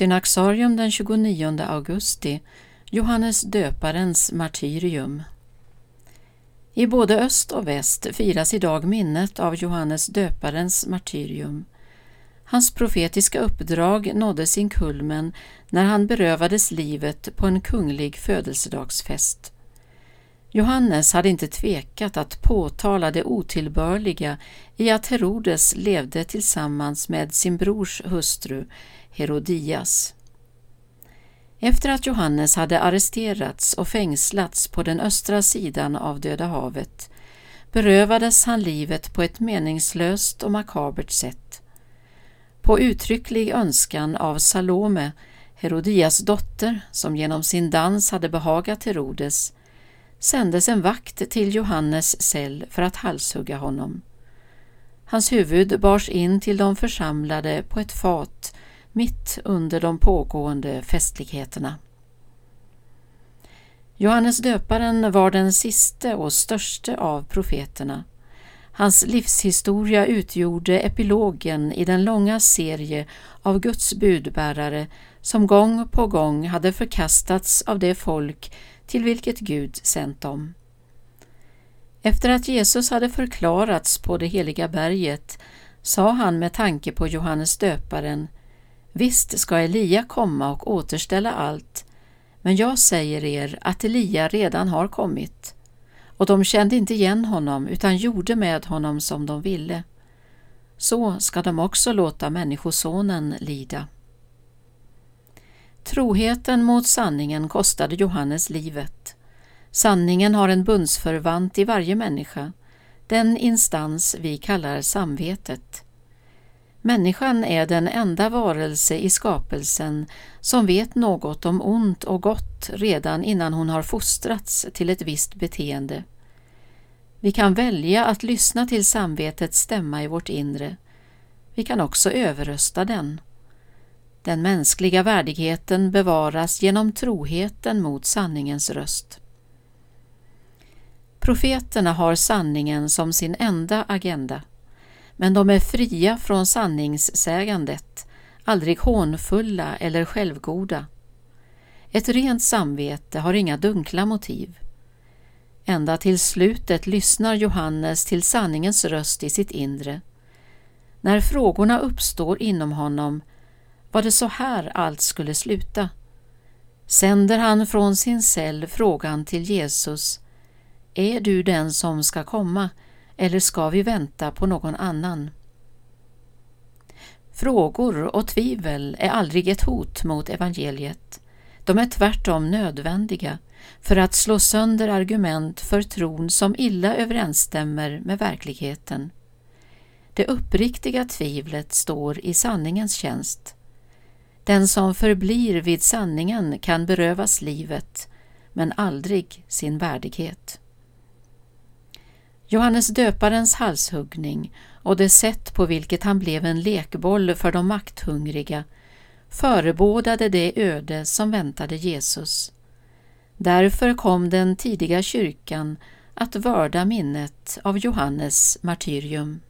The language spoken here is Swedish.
Synaxarium den 29 augusti, Johannes döparens martyrium. I både öst och väst firas idag minnet av Johannes döparens martyrium. Hans profetiska uppdrag nådde sin kulmen när han berövades livet på en kunglig födelsedagsfest. Johannes hade inte tvekat att påtala det otillbörliga i att Herodes levde tillsammans med sin brors hustru Herodias. Efter att Johannes hade arresterats och fängslats på den östra sidan av Döda havet berövades han livet på ett meningslöst och makabert sätt. På uttrycklig önskan av Salome, Herodias dotter, som genom sin dans hade behagat Herodes, sändes en vakt till Johannes cell för att halshugga honom. Hans huvud bars in till de församlade på ett fat mitt under de pågående festligheterna. Johannes döparen var den siste och störste av profeterna. Hans livshistoria utgjorde epilogen i den långa serie av Guds budbärare som gång på gång hade förkastats av det folk till vilket Gud sänt dem. Efter att Jesus hade förklarats på det heliga berget sa han med tanke på Johannes döparen Visst ska Elia komma och återställa allt, men jag säger er att Elia redan har kommit. Och de kände inte igen honom utan gjorde med honom som de ville. Så ska de också låta Människosonen lida. Troheten mot sanningen kostade Johannes livet. Sanningen har en bundsförvant i varje människa, den instans vi kallar samvetet. Människan är den enda varelse i skapelsen som vet något om ont och gott redan innan hon har fostrats till ett visst beteende. Vi kan välja att lyssna till samvetets stämma i vårt inre. Vi kan också överrösta den. Den mänskliga värdigheten bevaras genom troheten mot sanningens röst. Profeterna har sanningen som sin enda agenda men de är fria från sanningssägandet, aldrig hånfulla eller självgoda. Ett rent samvete har inga dunkla motiv. Ända till slutet lyssnar Johannes till sanningens röst i sitt inre. När frågorna uppstår inom honom var det så här allt skulle sluta. Sänder han från sin cell frågan till Jesus Är du den som ska komma eller ska vi vänta på någon annan? Frågor och tvivel är aldrig ett hot mot evangeliet. De är tvärtom nödvändiga för att slå sönder argument för tron som illa överensstämmer med verkligheten. Det uppriktiga tvivlet står i sanningens tjänst. Den som förblir vid sanningen kan berövas livet, men aldrig sin värdighet. Johannes döparens halshuggning och det sätt på vilket han blev en lekboll för de makthungriga förebådade det öde som väntade Jesus. Därför kom den tidiga kyrkan att vörda minnet av Johannes martyrium.